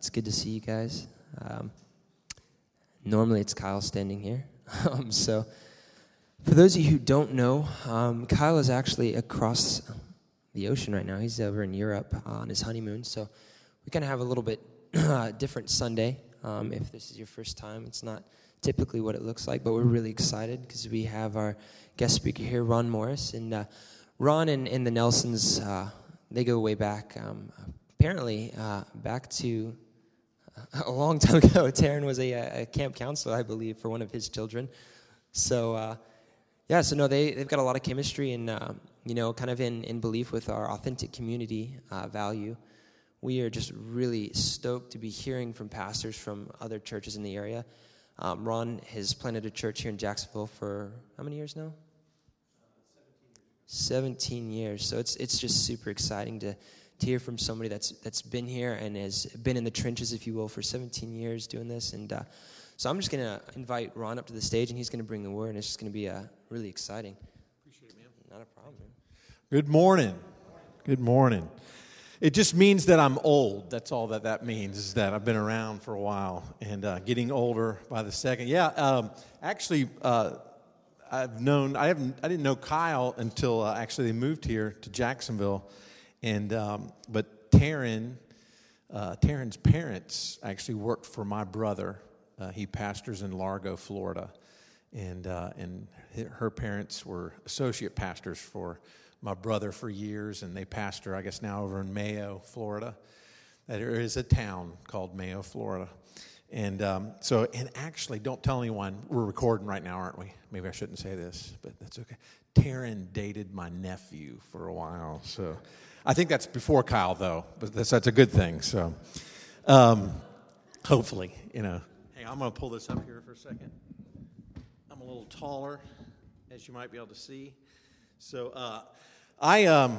it's good to see you guys. Um, normally, it's Kyle standing here. um, so, for those of you who don't know, um, Kyle is actually across the ocean right now. He's over in Europe on his honeymoon. So, we kind of have a little bit different Sunday. Um, if this is your first time, it's not typically what it looks like, but we're really excited because we have our guest speaker here, Ron Morris. And uh, Ron and, and, the Nelsons, uh, they go way back. Um, apparently, uh, back to uh, a long time ago, Taryn was a, a, camp counselor, I believe, for one of his children. So, uh, yeah, so no, they, they've got a lot of chemistry and, uh, you know, kind of in, in belief with our authentic community value we are just really stoked to be hearing from pastors from other churches in the area. Um, Ron has planted a church here in Jacksonville for how many years now? 17 years. So it's it's just super exciting to to hear from somebody that's that's been here and has been in the trenches, if you will, for 17 years doing this. And uh, so I'm just gonna invite Ron up to the stage, and he's gonna bring the word, and it's just gonna be uh, really exciting. Appreciate it, man. Not a problem. Man. Good morning. Good morning. It just means that I'm old. That's all that that means, is that I've been around for a while and uh, getting older by the second. Yeah, um, actually, uh, I've known, I, haven't, I didn't know Kyle until uh, actually they moved here to Jacksonville. And, um, but Taryn, uh, Taryn's parents actually worked for my brother. Uh, he pastors in Largo, Florida. And, uh, and her parents were associate pastors for my brother for years, and they pastor, I guess, now over in Mayo, Florida. There is a town called Mayo, Florida. And um, so, and actually, don't tell anyone, we're recording right now, aren't we? Maybe I shouldn't say this, but that's okay. Taryn dated my nephew for a while. So I think that's before Kyle, though, but that's, that's a good thing. So um, hopefully, you know. Hey, I'm going to pull this up here for a second. I'm a little taller, as you might be able to see. So, uh, I um,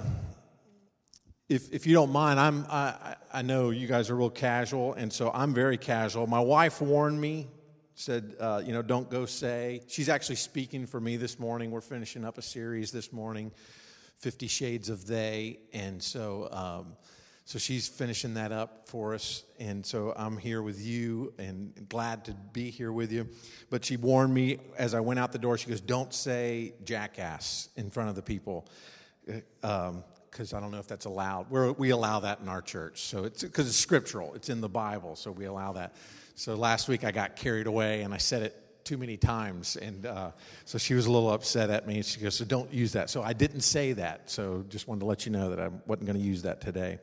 if if you don't mind, I'm I I know you guys are real casual, and so I'm very casual. My wife warned me, said uh, you know don't go say. She's actually speaking for me this morning. We're finishing up a series this morning, Fifty Shades of They, and so. Um, so she's finishing that up for us. And so I'm here with you and glad to be here with you. But she warned me as I went out the door, she goes, Don't say jackass in front of the people because um, I don't know if that's allowed. We're, we allow that in our church, so it's because it's scriptural. It's in the Bible, so we allow that. So last week I got carried away and I said it too many times, and uh, so she was a little upset at me. She goes, "So don't use that." So I didn't say that. So just wanted to let you know that I wasn't going to use that today.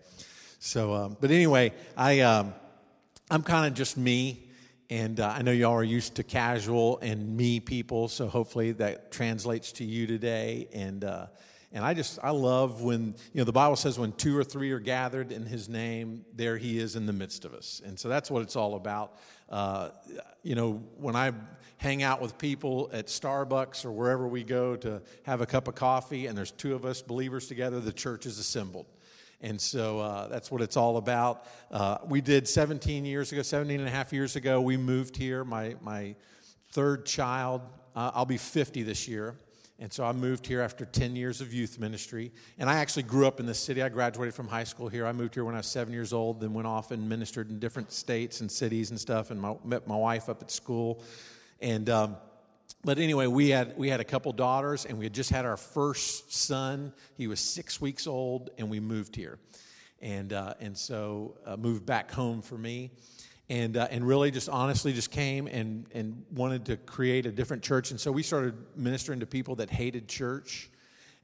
So, um, but anyway, I um, I'm kind of just me. And uh, I know y'all are used to casual and me people, so hopefully that translates to you today. And uh, and I just, I love when, you know, the Bible says when two or three are gathered in his name, there he is in the midst of us. And so that's what it's all about. Uh, you know, when I hang out with people at Starbucks or wherever we go to have a cup of coffee and there's two of us believers together, the church is assembled. And so uh, that's what it's all about. Uh, we did 17 years ago, 17 and a half years ago, we moved here. My, my third child, uh, I'll be 50 this year. And so I moved here after 10 years of youth ministry. And I actually grew up in this city. I graduated from high school here. I moved here when I was seven years old, then went off and ministered in different states and cities and stuff, and my, met my wife up at school. And, um, but anyway, we had, we had a couple daughters, and we had just had our first son. He was six weeks old, and we moved here. And, uh, and so uh, moved back home for me and uh, and really just honestly just came and and wanted to create a different church and so we started ministering to people that hated church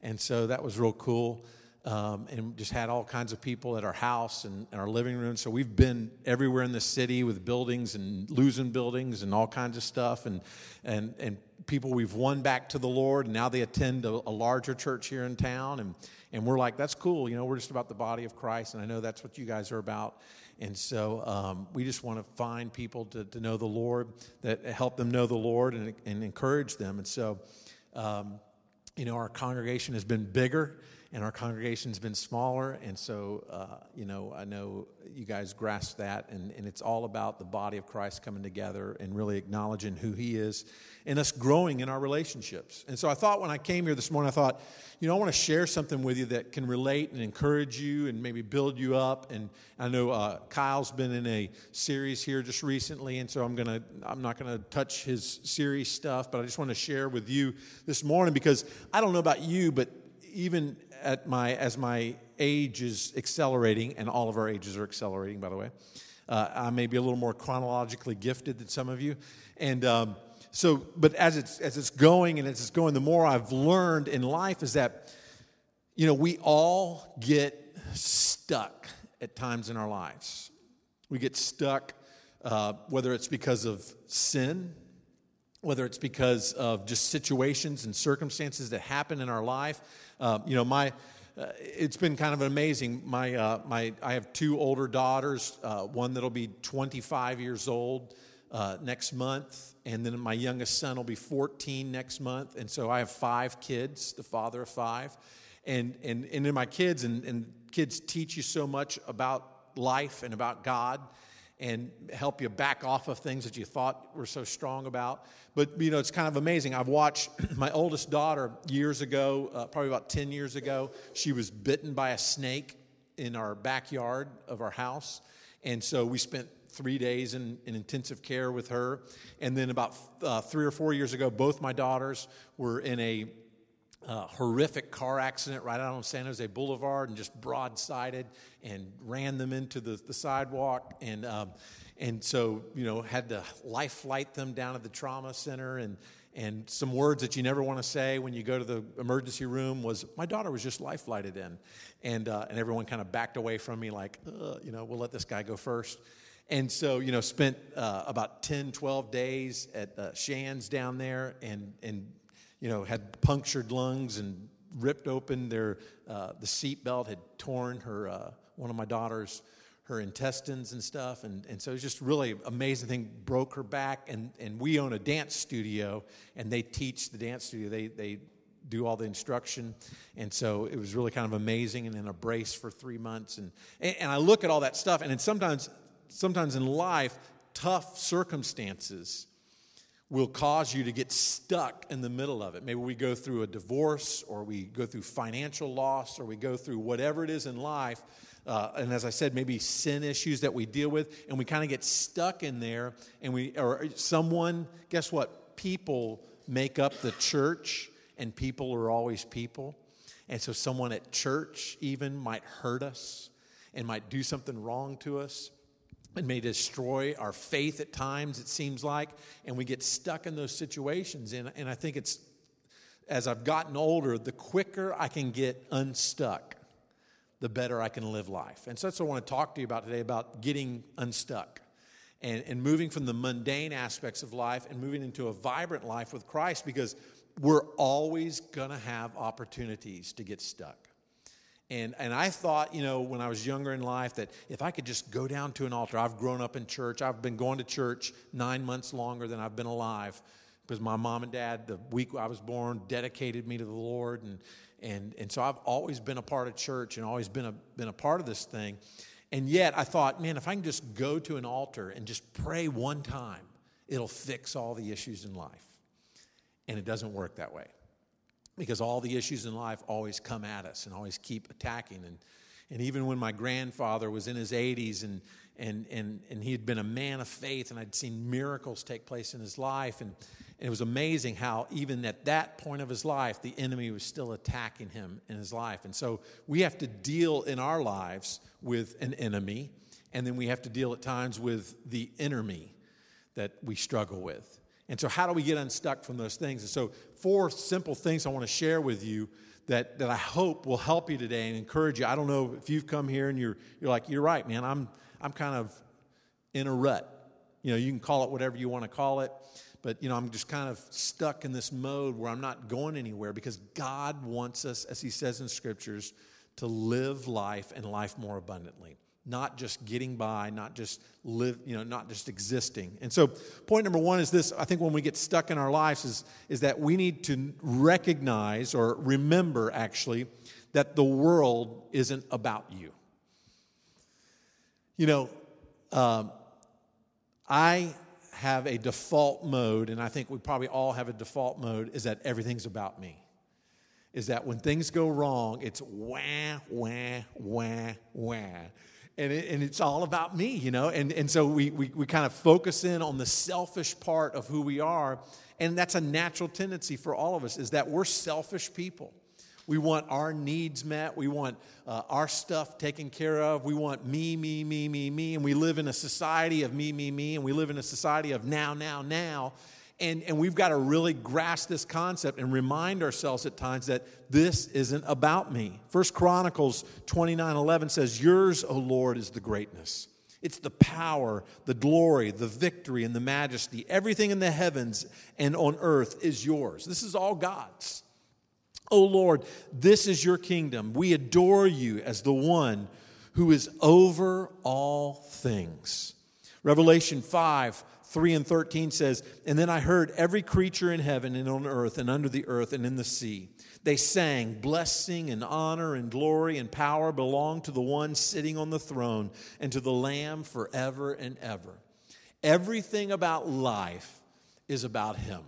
and so that was real cool um, and just had all kinds of people at our house and, and, our living room so we've been everywhere in the city with buildings and losing buildings and all kinds of stuff and and and people we've won back to the lord and now they attend a, a larger church here in town and and we're like that's cool you know we're just about the body of christ and i know that's what you guys are about and so um, we just want to find people to, to know the Lord, that help them know the Lord and, and encourage them. And so, um, you know, our congregation has been bigger. And our congregation's been smaller. And so, uh, you know, I know you guys grasp that, and, and it's all about the body of Christ coming together and really acknowledging who He is and us growing in our relationships. And so I thought when I came here this morning, I thought, you know, I want to share something with you that can relate and encourage you and maybe build you up. And I know uh, Kyle's been in a series here just recently, and so I'm gonna, I'm not gonna touch his series stuff, but I just want to share with you this morning because I don't know about you, but even at my as my age is accelerating, and all of our ages are accelerating, by the way. Uh, I may be a little more chronologically gifted than some of you, and um, so. But as it's as it's going and as it's going, the more I've learned in life is that you know we all get stuck at times in our lives. We get stuck, uh, whether it's because of sin, whether it's because of just situations and circumstances that happen in our life. Uh, you know, my uh, it's been kind of amazing. My uh, my I have two older daughters. Uh, one that'll be 25 years old uh, next month, and then my youngest son will be 14 next month. And so I have five kids, the father of five, and and and my kids and, and kids teach you so much about life and about God and help you back off of things that you thought were so strong about. But, you know, it's kind of amazing. I've watched my oldest daughter years ago, uh, probably about 10 years ago, she was bitten by a snake in our backyard of our house. And so we spent three days in, in intensive care with her. And then about uh, three or four years ago, both my daughters were in a uh, horrific car accident right out on San Jose Boulevard and just broadsided and ran them into the, the sidewalk. And, um, and so, you know, had to life flight them down to the trauma center. And, and some words that you never want to say when you go to the emergency room was, My daughter was just life flighted in. And, uh, and everyone kind of backed away from me, like, you know, we'll let this guy go first. And so, you know, spent uh, about 10, 12 days at uh, Shands down there and, and you know, had punctured lungs and ripped open their, uh, the seatbelt had torn her, uh, one of my daughters, her intestines and stuff. And, and so it was just really amazing thing, broke her back. And, and we own a dance studio and they teach the dance studio. They, they do all the instruction. And so it was really kind of amazing and in a brace for three months. And, and I look at all that stuff and sometimes, sometimes in life, tough circumstances will cause you to get stuck in the middle of it. Maybe we go through a divorce or we go through financial loss or we go through whatever it is in life. Uh, and as I said, maybe sin issues that we deal with, and we kind of get stuck in there. And we, or someone, guess what? People make up the church, and people are always people. And so, someone at church even might hurt us and might do something wrong to us. It may destroy our faith at times, it seems like, and we get stuck in those situations. And, and I think it's, as I've gotten older, the quicker I can get unstuck, the better I can live life. And so that's what I want to talk to you about today about getting unstuck and, and moving from the mundane aspects of life and moving into a vibrant life with Christ because we're always going to have opportunities to get stuck. And, and I thought, you know, when I was younger in life, that if I could just go down to an altar, I've grown up in church. I've been going to church nine months longer than I've been alive because my mom and dad, the week I was born, dedicated me to the Lord. And, and, and so I've always been a part of church and always been a, been a part of this thing. And yet I thought, man, if I can just go to an altar and just pray one time, it'll fix all the issues in life. And it doesn't work that way because all the issues in life always come at us and always keep attacking. And, and even when my grandfather was in his 80s and, and, and, and he had been a man of faith and I'd seen miracles take place in his life, and, and it was amazing how, even at that point of his life, the enemy was still attacking him in his life. And so we have to deal in our lives with an enemy, and then we have to deal at times with the enemy that we struggle with. And so, how do we get unstuck from those things? And so, four simple things I want to share with you that, that I hope will help you today and encourage you. I don't know if you've come here and you're, you're like, you're right, man, I'm, I'm kind of in a rut. You know, you can call it whatever you want to call it, but, you know, I'm just kind of stuck in this mode where I'm not going anywhere because God wants us, as He says in scriptures, to live life and life more abundantly not just getting by, not just live, you know, not just existing. And so, point number one is this I think when we get stuck in our lives, is, is that we need to recognize or remember actually that the world isn't about you. You know, um, I have a default mode, and I think we probably all have a default mode, is that everything's about me. Is that when things go wrong, it's wah, wah, wah, wah. And, it, and it's all about me, you know? And, and so we, we, we kind of focus in on the selfish part of who we are. And that's a natural tendency for all of us, is that we're selfish people. We want our needs met. We want uh, our stuff taken care of. We want me, me, me, me, me. And we live in a society of me, me, me. And we live in a society of now, now, now. And, and we've got to really grasp this concept and remind ourselves at times that this isn't about me. First Chronicles 29 11 says, Yours, O Lord, is the greatness. It's the power, the glory, the victory, and the majesty. Everything in the heavens and on earth is yours. This is all God's. O Lord, this is your kingdom. We adore you as the one who is over all things. Revelation 5 3 and 13 says, And then I heard every creature in heaven and on earth and under the earth and in the sea. They sang, Blessing and honor and glory and power belong to the one sitting on the throne and to the Lamb forever and ever. Everything about life is about Him.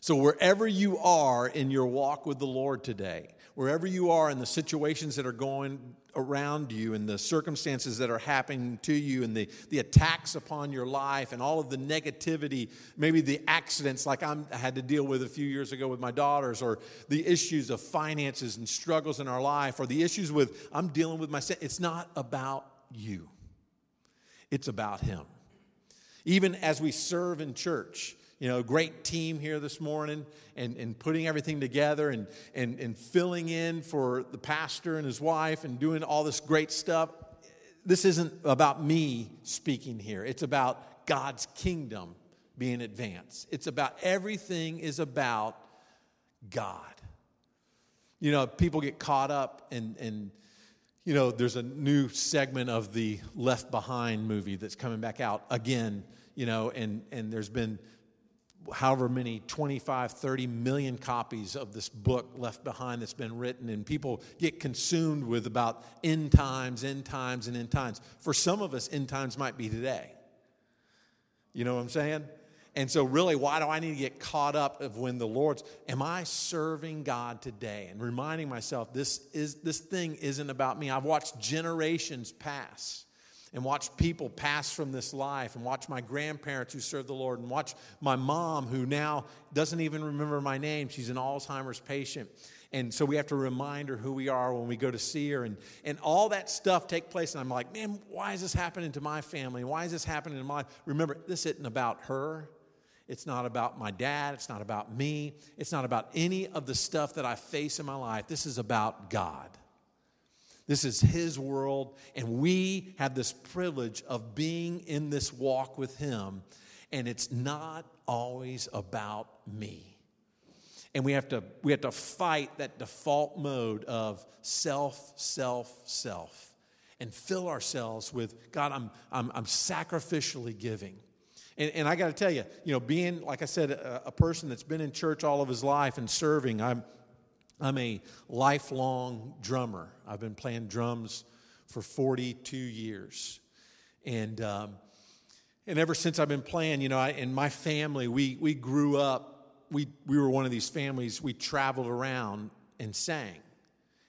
So, wherever you are in your walk with the Lord today, wherever you are in the situations that are going around you and the circumstances that are happening to you and the, the attacks upon your life and all of the negativity, maybe the accidents like I'm, i had to deal with a few years ago with my daughters, or the issues of finances and struggles in our life, or the issues with I'm dealing with my It's not about you, it's about Him. Even as we serve in church, you know, great team here this morning and, and putting everything together and, and, and filling in for the pastor and his wife and doing all this great stuff. This isn't about me speaking here, it's about God's kingdom being advanced. It's about everything is about God. You know, people get caught up in, in you know, there's a new segment of the Left Behind movie that's coming back out again, you know, and, and there's been however many 25 30 million copies of this book left behind that's been written and people get consumed with about end times end times and end times. For some of us end times might be today. You know what i'm saying? And so really why do i need to get caught up of when the lord's am i serving god today and reminding myself this is this thing isn't about me? I've watched generations pass and watch people pass from this life and watch my grandparents who served the Lord and watch my mom who now doesn't even remember my name. She's an Alzheimer's patient. And so we have to remind her who we are when we go to see her and, and all that stuff take place. And I'm like, man, why is this happening to my family? Why is this happening to my remember this isn't about her. It's not about my dad. It's not about me. It's not about any of the stuff that I face in my life. This is about God. This is His world, and we have this privilege of being in this walk with Him, and it's not always about me. And we have to, we have to fight that default mode of self, self, self, and fill ourselves with God, I'm, I'm, I'm sacrificially giving. And, and I got to tell you, you know, being, like I said, a, a person that's been in church all of his life and serving, I'm, I'm a lifelong drummer. I've been playing drums for 42 years. And, um, and ever since I've been playing, you know, I, in my family, we, we grew up, we, we were one of these families, we traveled around and sang.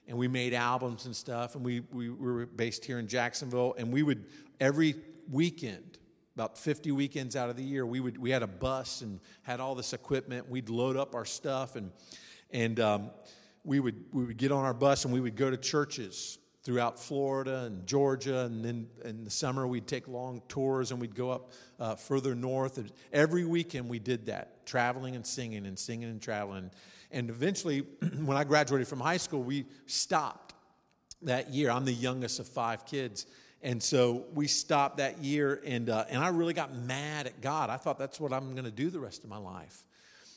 And we made albums and stuff. And we, we, we were based here in Jacksonville. And we would, every weekend, about 50 weekends out of the year, we, would, we had a bus and had all this equipment. We'd load up our stuff. And, and um, we would, we would get on our bus and we would go to churches throughout Florida and Georgia. And then in the summer, we'd take long tours and we'd go up uh, further north. And every weekend, we did that, traveling and singing and singing and traveling. And eventually, when I graduated from high school, we stopped that year. I'm the youngest of five kids. And so we stopped that year, and, uh, and I really got mad at God. I thought that's what I'm going to do the rest of my life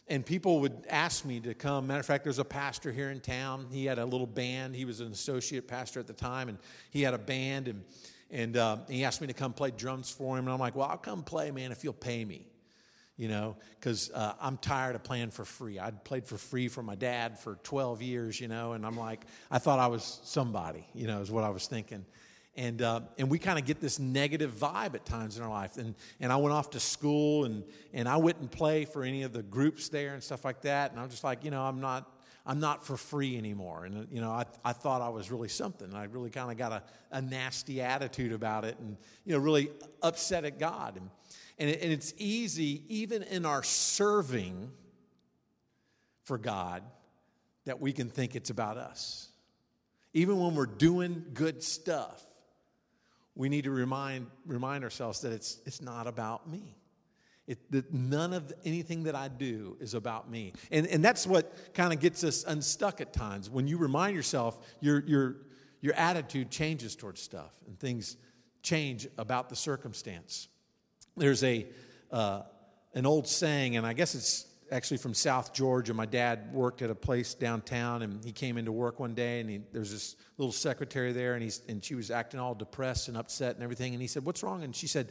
and people would ask me to come. Matter of fact, there's a pastor here in town. He had a little band. He was an associate pastor at the time, and he had a band, and and uh, he asked me to come play drums for him. And I'm like, well, I'll come play, man, if you'll pay me. you know, because uh, I'm tired of playing for free. I'd played for free for my dad for 12 years, you know, and I'm like, I thought I was somebody, you know, is what I was thinking. And, uh, and we kind of get this negative vibe at times in our life. And, and I went off to school and, and I wouldn't play for any of the groups there and stuff like that. And I'm just like, you know, I'm not, I'm not for free anymore. And, you know, I, I thought I was really something. I really kind of got a, a nasty attitude about it and, you know, really upset at God. And, and, it, and it's easy, even in our serving for God, that we can think it's about us. Even when we're doing good stuff, we need to remind, remind ourselves that it's, it's not about me. It, that none of anything that I do is about me. And, and that's what kind of gets us unstuck at times. When you remind yourself, your, your, your attitude changes towards stuff and things change about the circumstance. There's a, uh, an old saying, and I guess it's actually from South Georgia. My dad worked at a place downtown, and he came into work one day, and he, there's this little secretary there, and, he's, and she was acting all depressed and upset and everything. And he said, What's wrong? And she said,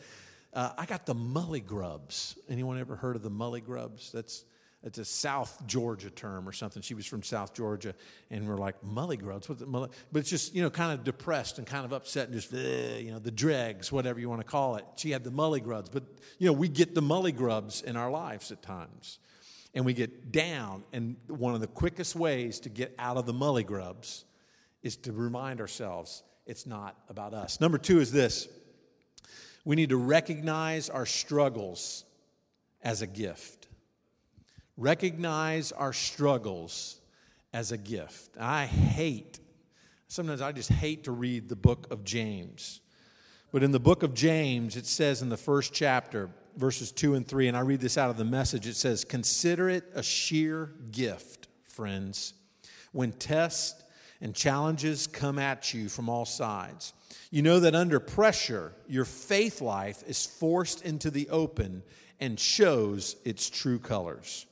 uh, I got the mully grubs." Anyone ever heard of the mully grubs? That's it's a South Georgia term or something. She was from South Georgia, and we're like mullygrubs. What's it, mully? But it's just you know kind of depressed and kind of upset and just you know the dregs, whatever you want to call it. She had the mully grubs, but you know we get the mully grubs in our lives at times, and we get down. And one of the quickest ways to get out of the mullygrubs is to remind ourselves it's not about us. Number two is this: we need to recognize our struggles as a gift recognize our struggles as a gift. I hate, sometimes I just hate to read the book of James. But in the book of James, it says in the first chapter, verses 2 and 3, and I read this out of the message it says, Consider it a sheer gift, friends, when tests and challenges come at you from all sides. You know that under pressure, your faith life is forced into the open and shows its true colors.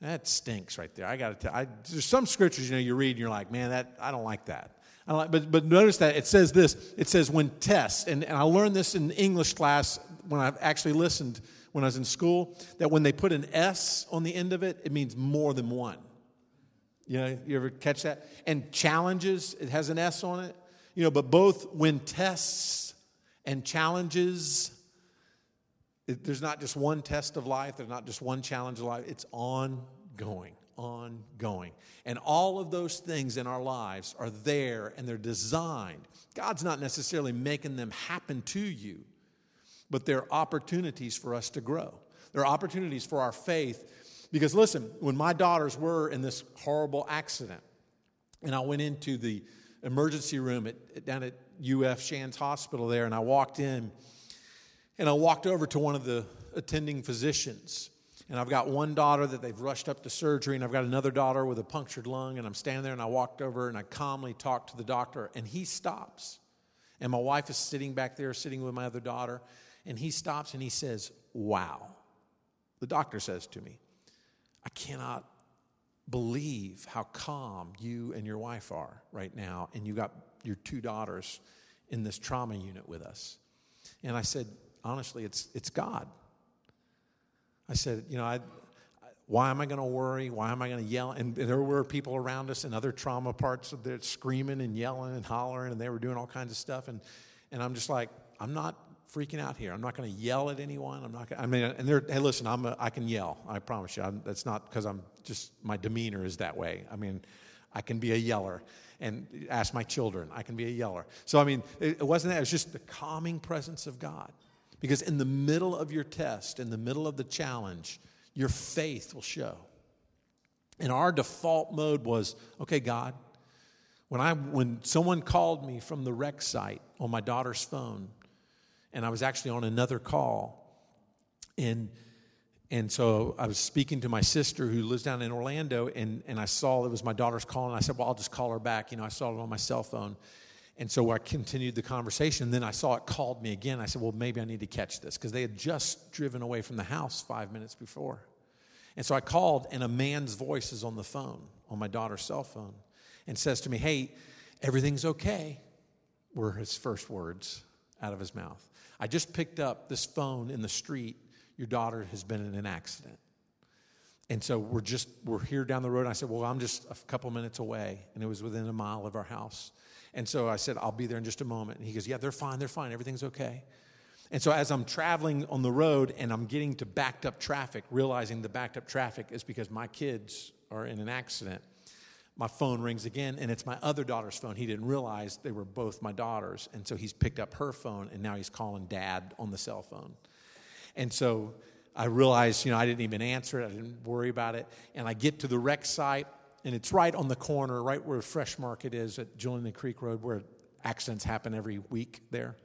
That stinks right there. I got to tell. I, there's some scriptures you know you read and you're like, man, that I don't like that. I like, but but notice that it says this. It says when tests, and, and I learned this in English class when I actually listened when I was in school. That when they put an S on the end of it, it means more than one. You know, you ever catch that? And challenges, it has an S on it. You know, but both when tests and challenges it, there's not just one test of life, there's not just one challenge of life, it's ongoing, ongoing. And all of those things in our lives are there and they're designed. God's not necessarily making them happen to you, but they're opportunities for us to grow. They're opportunities for our faith. Because listen, when my daughters were in this horrible accident, and I went into the emergency room at, down at UF Shands Hospital there, and I walked in and I walked over to one of the attending physicians. And I've got one daughter that they've rushed up to surgery, and I've got another daughter with a punctured lung. And I'm standing there, and I walked over and I calmly talked to the doctor, and he stops. And my wife is sitting back there, sitting with my other daughter, and he stops and he says, Wow. The doctor says to me, I cannot believe how calm you and your wife are right now, and you got your two daughters in this trauma unit with us. And I said, honestly, it's, it's God. I said, you know, I, why am I going to worry? Why am I going to yell? And there were people around us in other trauma parts that screaming and yelling and hollering, and they were doing all kinds of stuff. And, and I'm just like, I'm not freaking out here. I'm not going to yell at anyone. I'm not. Gonna, I mean, and they're, hey, listen, I'm a, I can yell. I promise you. I'm, that's not because I'm just my demeanor is that way. I mean, I can be a yeller. And ask my children, I can be a yeller. So I mean, it, it wasn't that. It was just the calming presence of God. Because in the middle of your test, in the middle of the challenge, your faith will show. And our default mode was okay, God, when, I, when someone called me from the wreck site on my daughter's phone, and I was actually on another call, and, and so I was speaking to my sister who lives down in Orlando, and, and I saw it was my daughter's call, and I said, Well, I'll just call her back. You know, I saw it on my cell phone. And so I continued the conversation. Then I saw it called me again. I said, Well, maybe I need to catch this because they had just driven away from the house five minutes before. And so I called, and a man's voice is on the phone, on my daughter's cell phone, and says to me, Hey, everything's okay, were his first words out of his mouth. I just picked up this phone in the street. Your daughter has been in an accident. And so we're just, we're here down the road. And I said, Well, I'm just a couple minutes away. And it was within a mile of our house. And so I said, I'll be there in just a moment. And he goes, Yeah, they're fine. They're fine. Everything's okay. And so as I'm traveling on the road and I'm getting to backed up traffic, realizing the backed up traffic is because my kids are in an accident, my phone rings again and it's my other daughter's phone. He didn't realize they were both my daughters. And so he's picked up her phone and now he's calling dad on the cell phone. And so I realized, you know, I didn't even answer it. I didn't worry about it. And I get to the wreck site, and it's right on the corner, right where Fresh Market is at Julington Creek Road, where accidents happen every week there.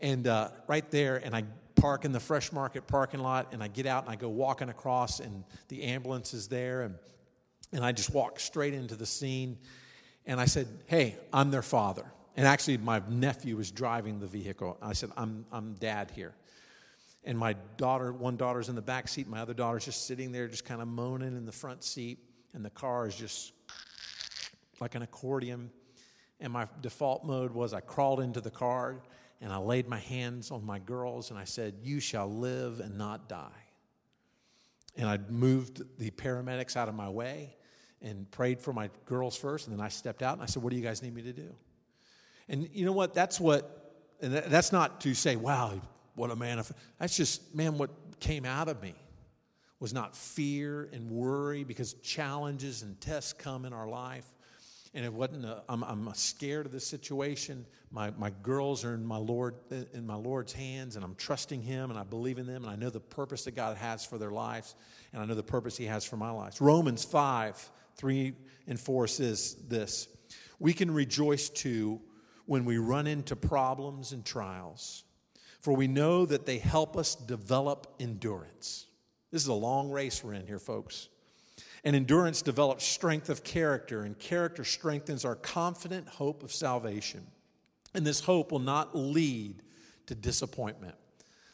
And uh, right there, and I park in the Fresh Market parking lot, and I get out and I go walking across, and the ambulance is there, and and I just walked straight into the scene, and I said, "Hey, I'm their father." And actually, my nephew was driving the vehicle. I said, "I'm I'm dad here." And my daughter, one daughter's in the back seat, my other daughter's just sitting there, just kind of moaning in the front seat. And the car is just like an accordion. And my default mode was I crawled into the car and I laid my hands on my girls and I said, You shall live and not die. And I moved the paramedics out of my way and prayed for my girls first. And then I stepped out and I said, What do you guys need me to do? And you know what? That's what, and that's not to say, Wow, what a man of that's just man what came out of me was not fear and worry because challenges and tests come in our life and it wasn't I'm, I'm scared of the situation my, my girls are in my lord in my lord's hands and i'm trusting him and i believe in them and i know the purpose that god has for their lives and i know the purpose he has for my life romans 5 3 and 4 says this we can rejoice too when we run into problems and trials for we know that they help us develop endurance. This is a long race we're in here, folks. And endurance develops strength of character, and character strengthens our confident hope of salvation. And this hope will not lead to disappointment.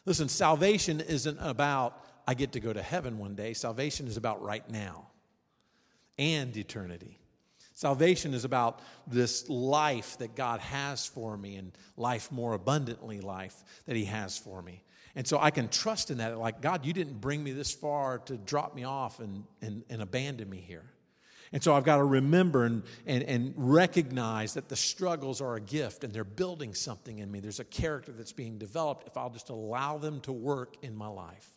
Listen, salvation isn't about, I get to go to heaven one day. Salvation is about right now and eternity. Salvation is about this life that God has for me and life more abundantly, life that He has for me. And so I can trust in that. Like, God, you didn't bring me this far to drop me off and, and, and abandon me here. And so I've got to remember and, and, and recognize that the struggles are a gift and they're building something in me. There's a character that's being developed if I'll just allow them to work in my life.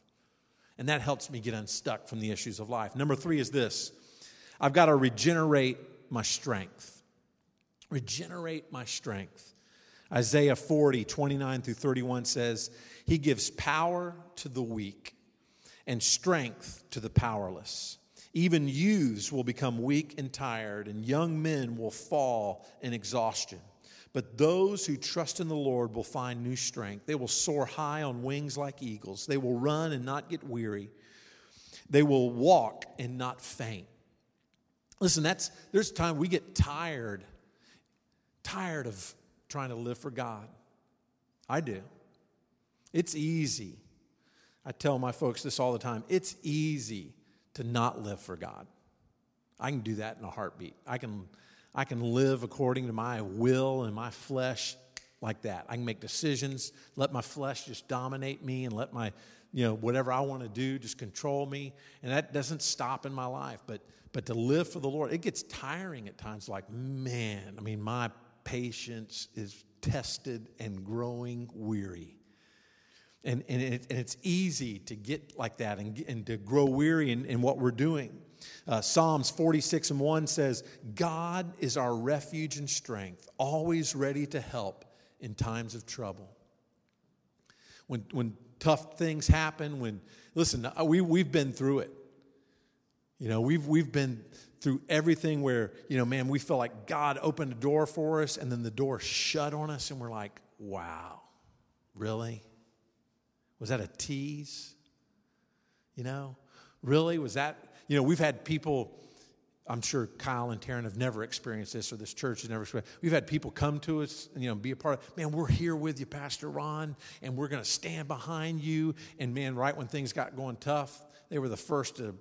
And that helps me get unstuck from the issues of life. Number three is this I've got to regenerate my strength. Regenerate my strength. Isaiah 40, 29 through 31 says, He gives power to the weak and strength to the powerless. Even youths will become weak and tired, and young men will fall in exhaustion. But those who trust in the Lord will find new strength. They will soar high on wings like eagles. They will run and not get weary. They will walk and not faint. Listen, that's there's time we get tired, tired of trying to live for God. I do. It's easy. I tell my folks this all the time. It's easy to not live for God. I can do that in a heartbeat. I can I can live according to my will and my flesh like that. I can make decisions, let my flesh just dominate me and let my, you know, whatever I want to do just control me. And that doesn't stop in my life. But but to live for the Lord, it gets tiring at times. Like, man, I mean, my patience is tested and growing weary. And, and, it, and it's easy to get like that and, and to grow weary in, in what we're doing. Uh, Psalms 46 and 1 says, God is our refuge and strength, always ready to help in times of trouble. When, when tough things happen, when, listen, uh, we, we've been through it. You know, we've, we've been through everything where, you know, man, we feel like God opened a door for us and then the door shut on us and we're like, wow, really? Was that a tease? You know, really? Was that, you know, we've had people, I'm sure Kyle and Taryn have never experienced this or this church has never experienced We've had people come to us and, you know, be a part of, man, we're here with you, Pastor Ron, and we're going to stand behind you. And man, right when things got going tough, they were the first to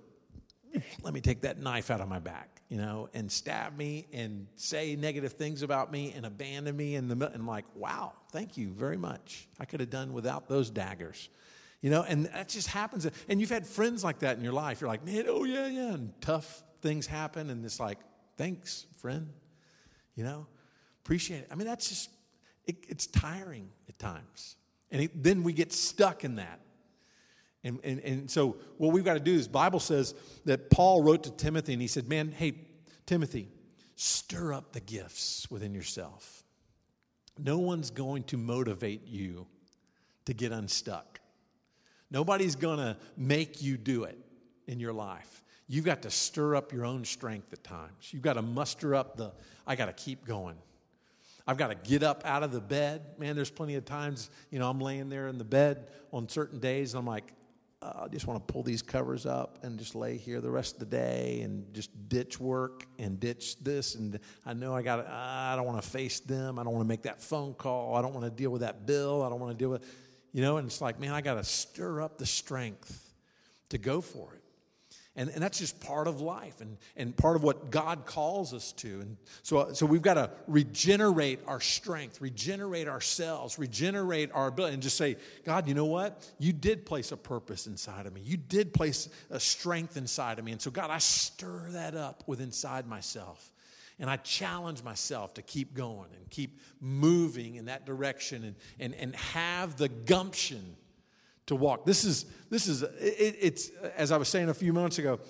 eh, let me take that knife out of my back, you know, and stab me and say negative things about me and abandon me in the. And like, wow, thank you very much. I could have done without those daggers. You know, and that just happens. And you've had friends like that in your life. You're like, man, oh, yeah, yeah. And tough things happen. And it's like, thanks, friend. You know, appreciate it. I mean, that's just, it, it's tiring at times. And it, then we get stuck in that. And, and, and so what we've got to do is Bible says that Paul wrote to Timothy and he said, man, hey, Timothy, stir up the gifts within yourself. No one's going to motivate you to get unstuck. Nobody's going to make you do it in your life. You've got to stir up your own strength at times. You've got to muster up the, I got to keep going. I've got to get up out of the bed. Man, there's plenty of times, you know, I'm laying there in the bed on certain days and I'm like, uh, I just want to pull these covers up and just lay here the rest of the day and just ditch work and ditch this. And I know I got, I don't want to face them. I don't want to make that phone call. I don't want to deal with that bill. I don't want to deal with, you know, and it's like, man, I got to stir up the strength to go for it. And, and that's just part of life and, and part of what God calls us to. And so, so we've got to regenerate our strength, regenerate ourselves, regenerate our ability, and just say, God, you know what? You did place a purpose inside of me. You did place a strength inside of me. And so, God, I stir that up with inside myself. And I challenge myself to keep going and keep moving in that direction and, and, and have the gumption to walk. This is, this is it, it's, as I was saying a few months ago,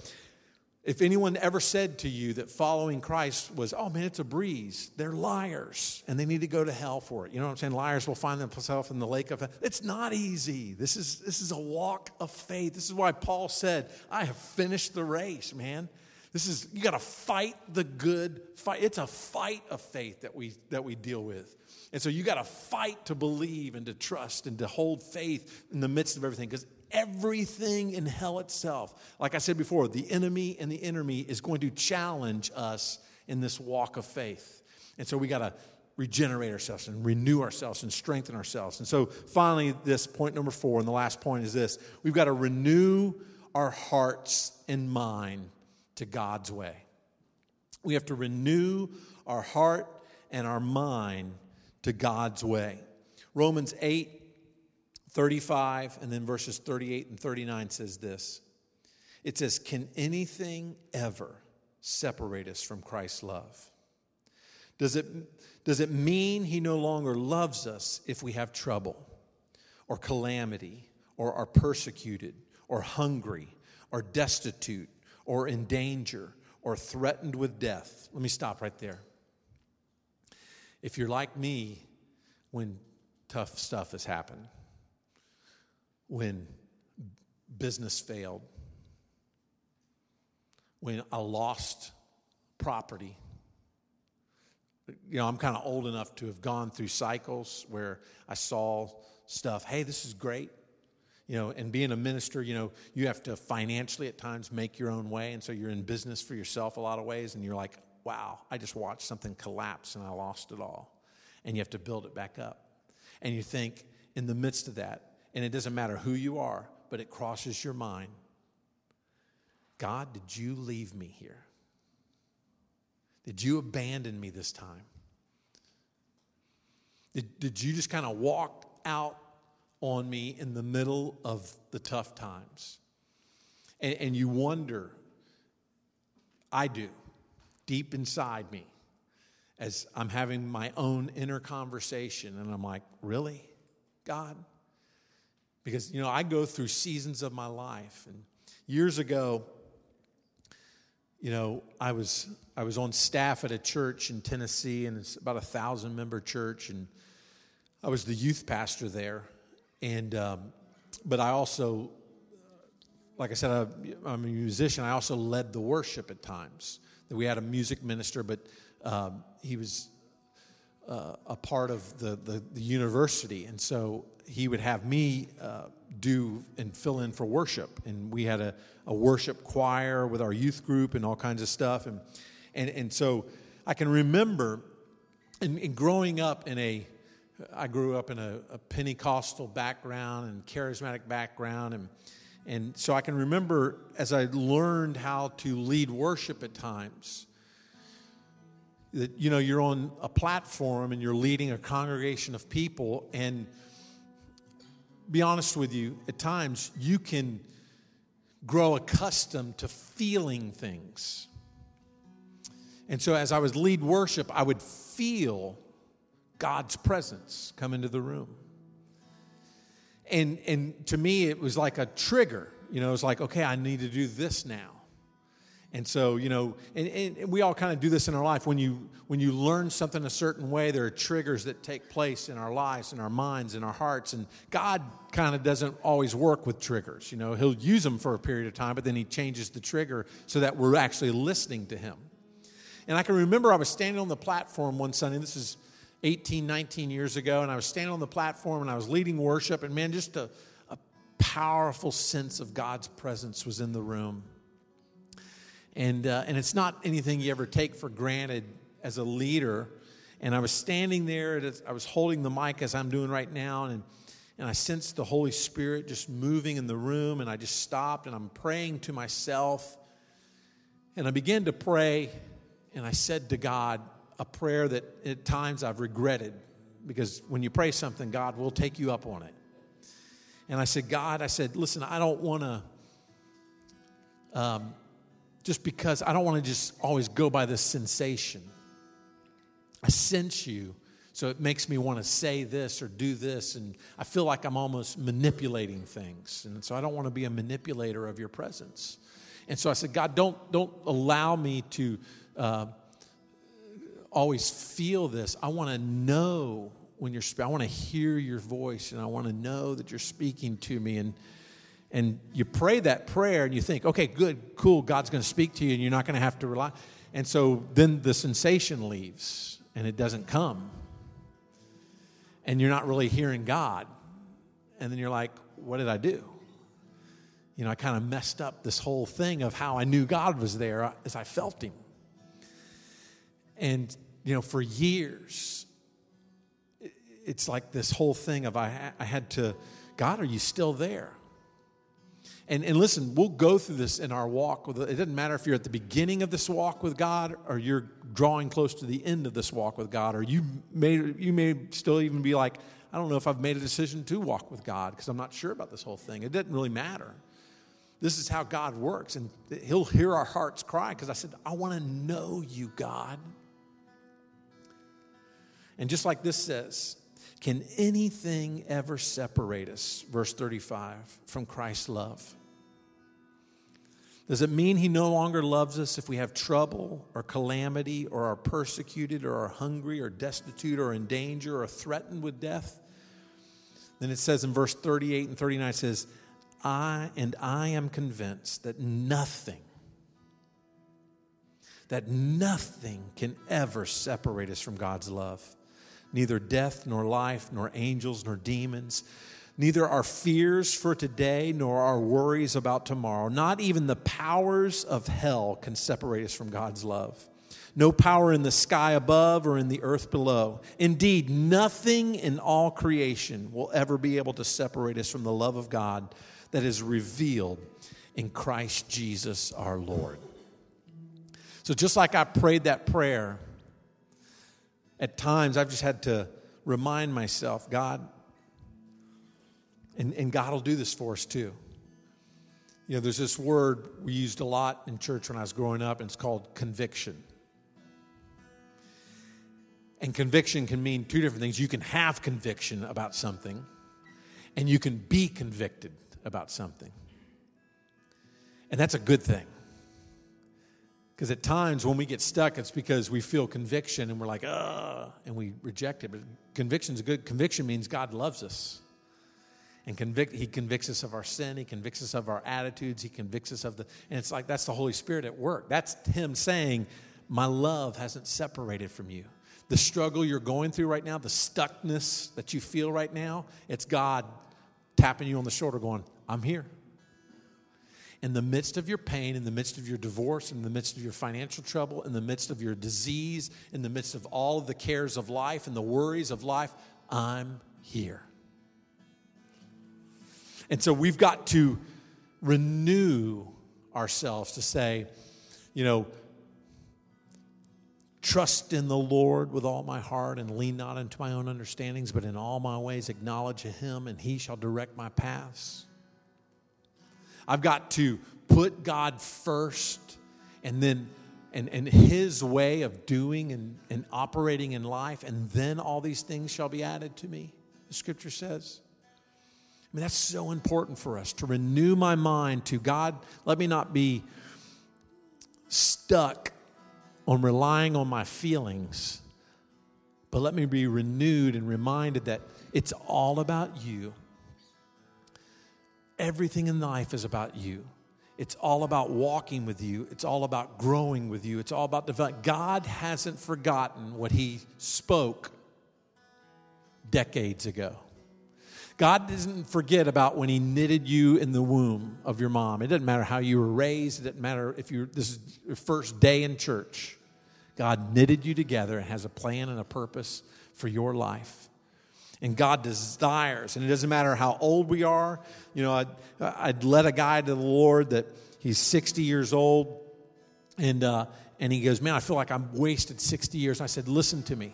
if anyone ever said to you that following Christ was, oh man, it's a breeze, they're liars and they need to go to hell for it. You know what I'm saying? Liars will find themselves in the lake of It's not easy. This is, this is a walk of faith. This is why Paul said, I have finished the race, man. This is, you got to fight the good fight. It's a fight of faith that we, that we deal with. And so you got to fight to believe and to trust and to hold faith in the midst of everything because everything in hell itself, like I said before, the enemy and the enemy is going to challenge us in this walk of faith. And so we got to regenerate ourselves and renew ourselves and strengthen ourselves. And so finally, this point number four, and the last point is this we've got to renew our hearts and mind to God's way. We have to renew our heart and our mind to God's way. Romans 8, 35, and then verses 38 and 39 says this It says, Can anything ever separate us from Christ's love? Does it, does it mean he no longer loves us if we have trouble or calamity or are persecuted or hungry or destitute or in danger or threatened with death? Let me stop right there. If you're like me, when tough stuff has happened, when business failed, when I lost property, you know, I'm kind of old enough to have gone through cycles where I saw stuff, hey, this is great. You know, and being a minister, you know, you have to financially at times make your own way. And so you're in business for yourself a lot of ways. And you're like, wow, I just watched something collapse and I lost it all. And you have to build it back up. And you think, in the midst of that, and it doesn't matter who you are, but it crosses your mind God, did you leave me here? Did you abandon me this time? Did, did you just kind of walk out on me in the middle of the tough times? And, and you wonder, I do deep inside me as I'm having my own inner conversation. And I'm like, really, God? Because, you know, I go through seasons of my life. And years ago, you know, I was, I was on staff at a church in Tennessee, and it's about a thousand member church. And I was the youth pastor there. And, um, but I also, like I said, I, I'm a musician. I also led the worship at times we had a music minister, but um, he was uh, a part of the, the, the, university. And so he would have me uh, do and fill in for worship. And we had a, a worship choir with our youth group and all kinds of stuff. And, and, and so I can remember in, in growing up in a, I grew up in a, a Pentecostal background and charismatic background. And and so I can remember as I learned how to lead worship at times, that you know you're on a platform and you're leading a congregation of people and be honest with you, at times you can grow accustomed to feeling things. And so as I was lead worship, I would feel God's presence come into the room. And, and to me, it was like a trigger. You know, it was like, okay, I need to do this now. And so, you know, and, and we all kind of do this in our life. When you when you learn something a certain way, there are triggers that take place in our lives, in our minds, in our hearts. And God kind of doesn't always work with triggers. You know, He'll use them for a period of time, but then He changes the trigger so that we're actually listening to Him. And I can remember I was standing on the platform one Sunday. This is 18, 19 years ago, and I was standing on the platform and I was leading worship, and man, just a, a powerful sense of God's presence was in the room. And, uh, and it's not anything you ever take for granted as a leader. And I was standing there, I was holding the mic as I'm doing right now, and, and I sensed the Holy Spirit just moving in the room, and I just stopped and I'm praying to myself. And I began to pray, and I said to God, a prayer that at times I've regretted because when you pray something, God will take you up on it. And I said, God, I said, listen, I don't want to, um, just because I don't want to just always go by this sensation. I sense you, so it makes me want to say this or do this, and I feel like I'm almost manipulating things. And so I don't want to be a manipulator of your presence. And so I said, God, don't, don't allow me to. Uh, always feel this. I want to know when you're speaking. I want to hear your voice and I want to know that you're speaking to me and and you pray that prayer and you think, "Okay, good, cool, God's going to speak to you and you're not going to have to rely." And so then the sensation leaves and it doesn't come. And you're not really hearing God. And then you're like, "What did I do?" You know, I kind of messed up this whole thing of how I knew God was there uh, as I felt him. And, you know, for years, it's like this whole thing of I, I had to, God, are you still there? And, and listen, we'll go through this in our walk. With, it doesn't matter if you're at the beginning of this walk with God or you're drawing close to the end of this walk with God, or you may, you may still even be like, I don't know if I've made a decision to walk with God because I'm not sure about this whole thing. It doesn't really matter. This is how God works, and He'll hear our hearts cry because I said, I want to know you, God. And just like this says, can anything ever separate us, verse 35, from Christ's love? Does it mean he no longer loves us if we have trouble or calamity or are persecuted or are hungry or destitute or in danger or threatened with death? Then it says in verse 38 and 39 it says, I and I am convinced that nothing that nothing can ever separate us from God's love neither death, nor life, nor angels, nor demons, neither our fears for today, nor our worries about tomorrow. Not even the powers of hell can separate us from God's love. No power in the sky above or in the earth below. Indeed, nothing in all creation will ever be able to separate us from the love of God that is revealed in Christ Jesus our Lord. So, just like I prayed that prayer, at times I've just had to remind myself, God, and, and God will do this for us too. You know, there's this word we used a lot in church when I was growing up, and it's called conviction. And conviction can mean two different things. You can have conviction about something, and you can be convicted about something. And that's a good thing. Because at times when we get stuck, it's because we feel conviction and we're like, ah, and we reject it. But conviction is a good. Conviction means God loves us. And convict, He convicts us of our sin. He convicts us of our attitudes. He convicts us of the, and it's like that's the Holy Spirit at work. That's Him saying, My love hasn't separated from you. The struggle you're going through right now, the stuckness that you feel right now, it's God tapping you on the shoulder, going, I'm here in the midst of your pain, in the midst of your divorce, in the midst of your financial trouble, in the midst of your disease, in the midst of all of the cares of life and the worries of life, I'm here. And so we've got to renew ourselves to say, you know, trust in the Lord with all my heart and lean not into my own understandings, but in all my ways acknowledge him, and he shall direct my paths. I've got to put God first and then and, and his way of doing and, and operating in life, and then all these things shall be added to me, the scripture says. I mean, that's so important for us to renew my mind to God, let me not be stuck on relying on my feelings, but let me be renewed and reminded that it's all about you. Everything in life is about you. It's all about walking with you. It's all about growing with you. It's all about developing. God hasn't forgotten what He spoke decades ago. God doesn't forget about when He knitted you in the womb of your mom. It doesn't matter how you were raised. It doesn't matter if you this is your first day in church. God knitted you together and has a plan and a purpose for your life. And God desires, and it doesn't matter how old we are. You know, I'd, I'd led a guy to the Lord that he's 60 years old, and, uh, and he goes, Man, I feel like I'm wasted 60 years. I said, Listen to me.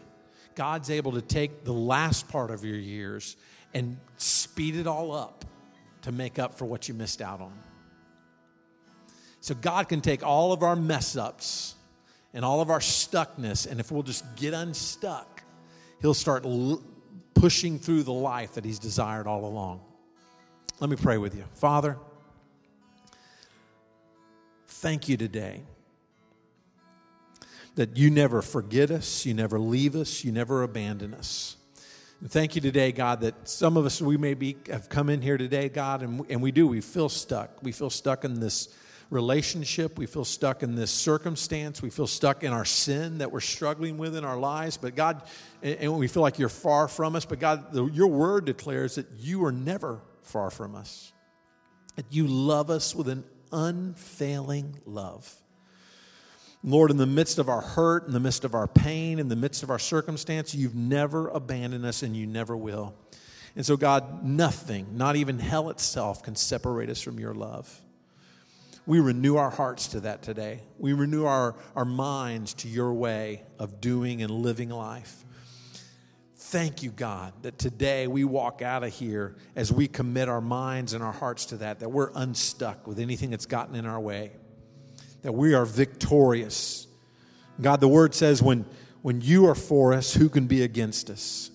God's able to take the last part of your years and speed it all up to make up for what you missed out on. So God can take all of our mess ups and all of our stuckness, and if we'll just get unstuck, He'll start l- pushing through the life that He's desired all along. Let me pray with you. Father, thank you today that you never forget us, you never leave us, you never abandon us. And thank you today, God, that some of us, we may be, have come in here today, God, and, and we do. We feel stuck. We feel stuck in this relationship. We feel stuck in this circumstance. We feel stuck in our sin that we're struggling with in our lives. But God, and, we feel like you're far from us. But God, your word declares that you are never far from us, that you love us with an unfailing love. Lord, in the midst of our hurt, in the midst of our pain, in the midst of our circumstance, you've never abandoned us and you never will. And so, God, nothing, not even hell itself, can separate us from your love. We renew our hearts to that today. We renew our, our minds to your way of doing and living life. Thank you, God, that today we walk out of here as we commit our minds and our hearts to that, that we're unstuck with anything that's gotten in our way that we are victorious. God, the word says, when, when you are for us, who can be against us?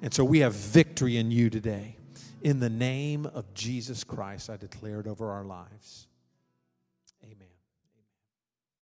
And so we have victory in you today. In the name of Jesus Christ, I declare it over our lives.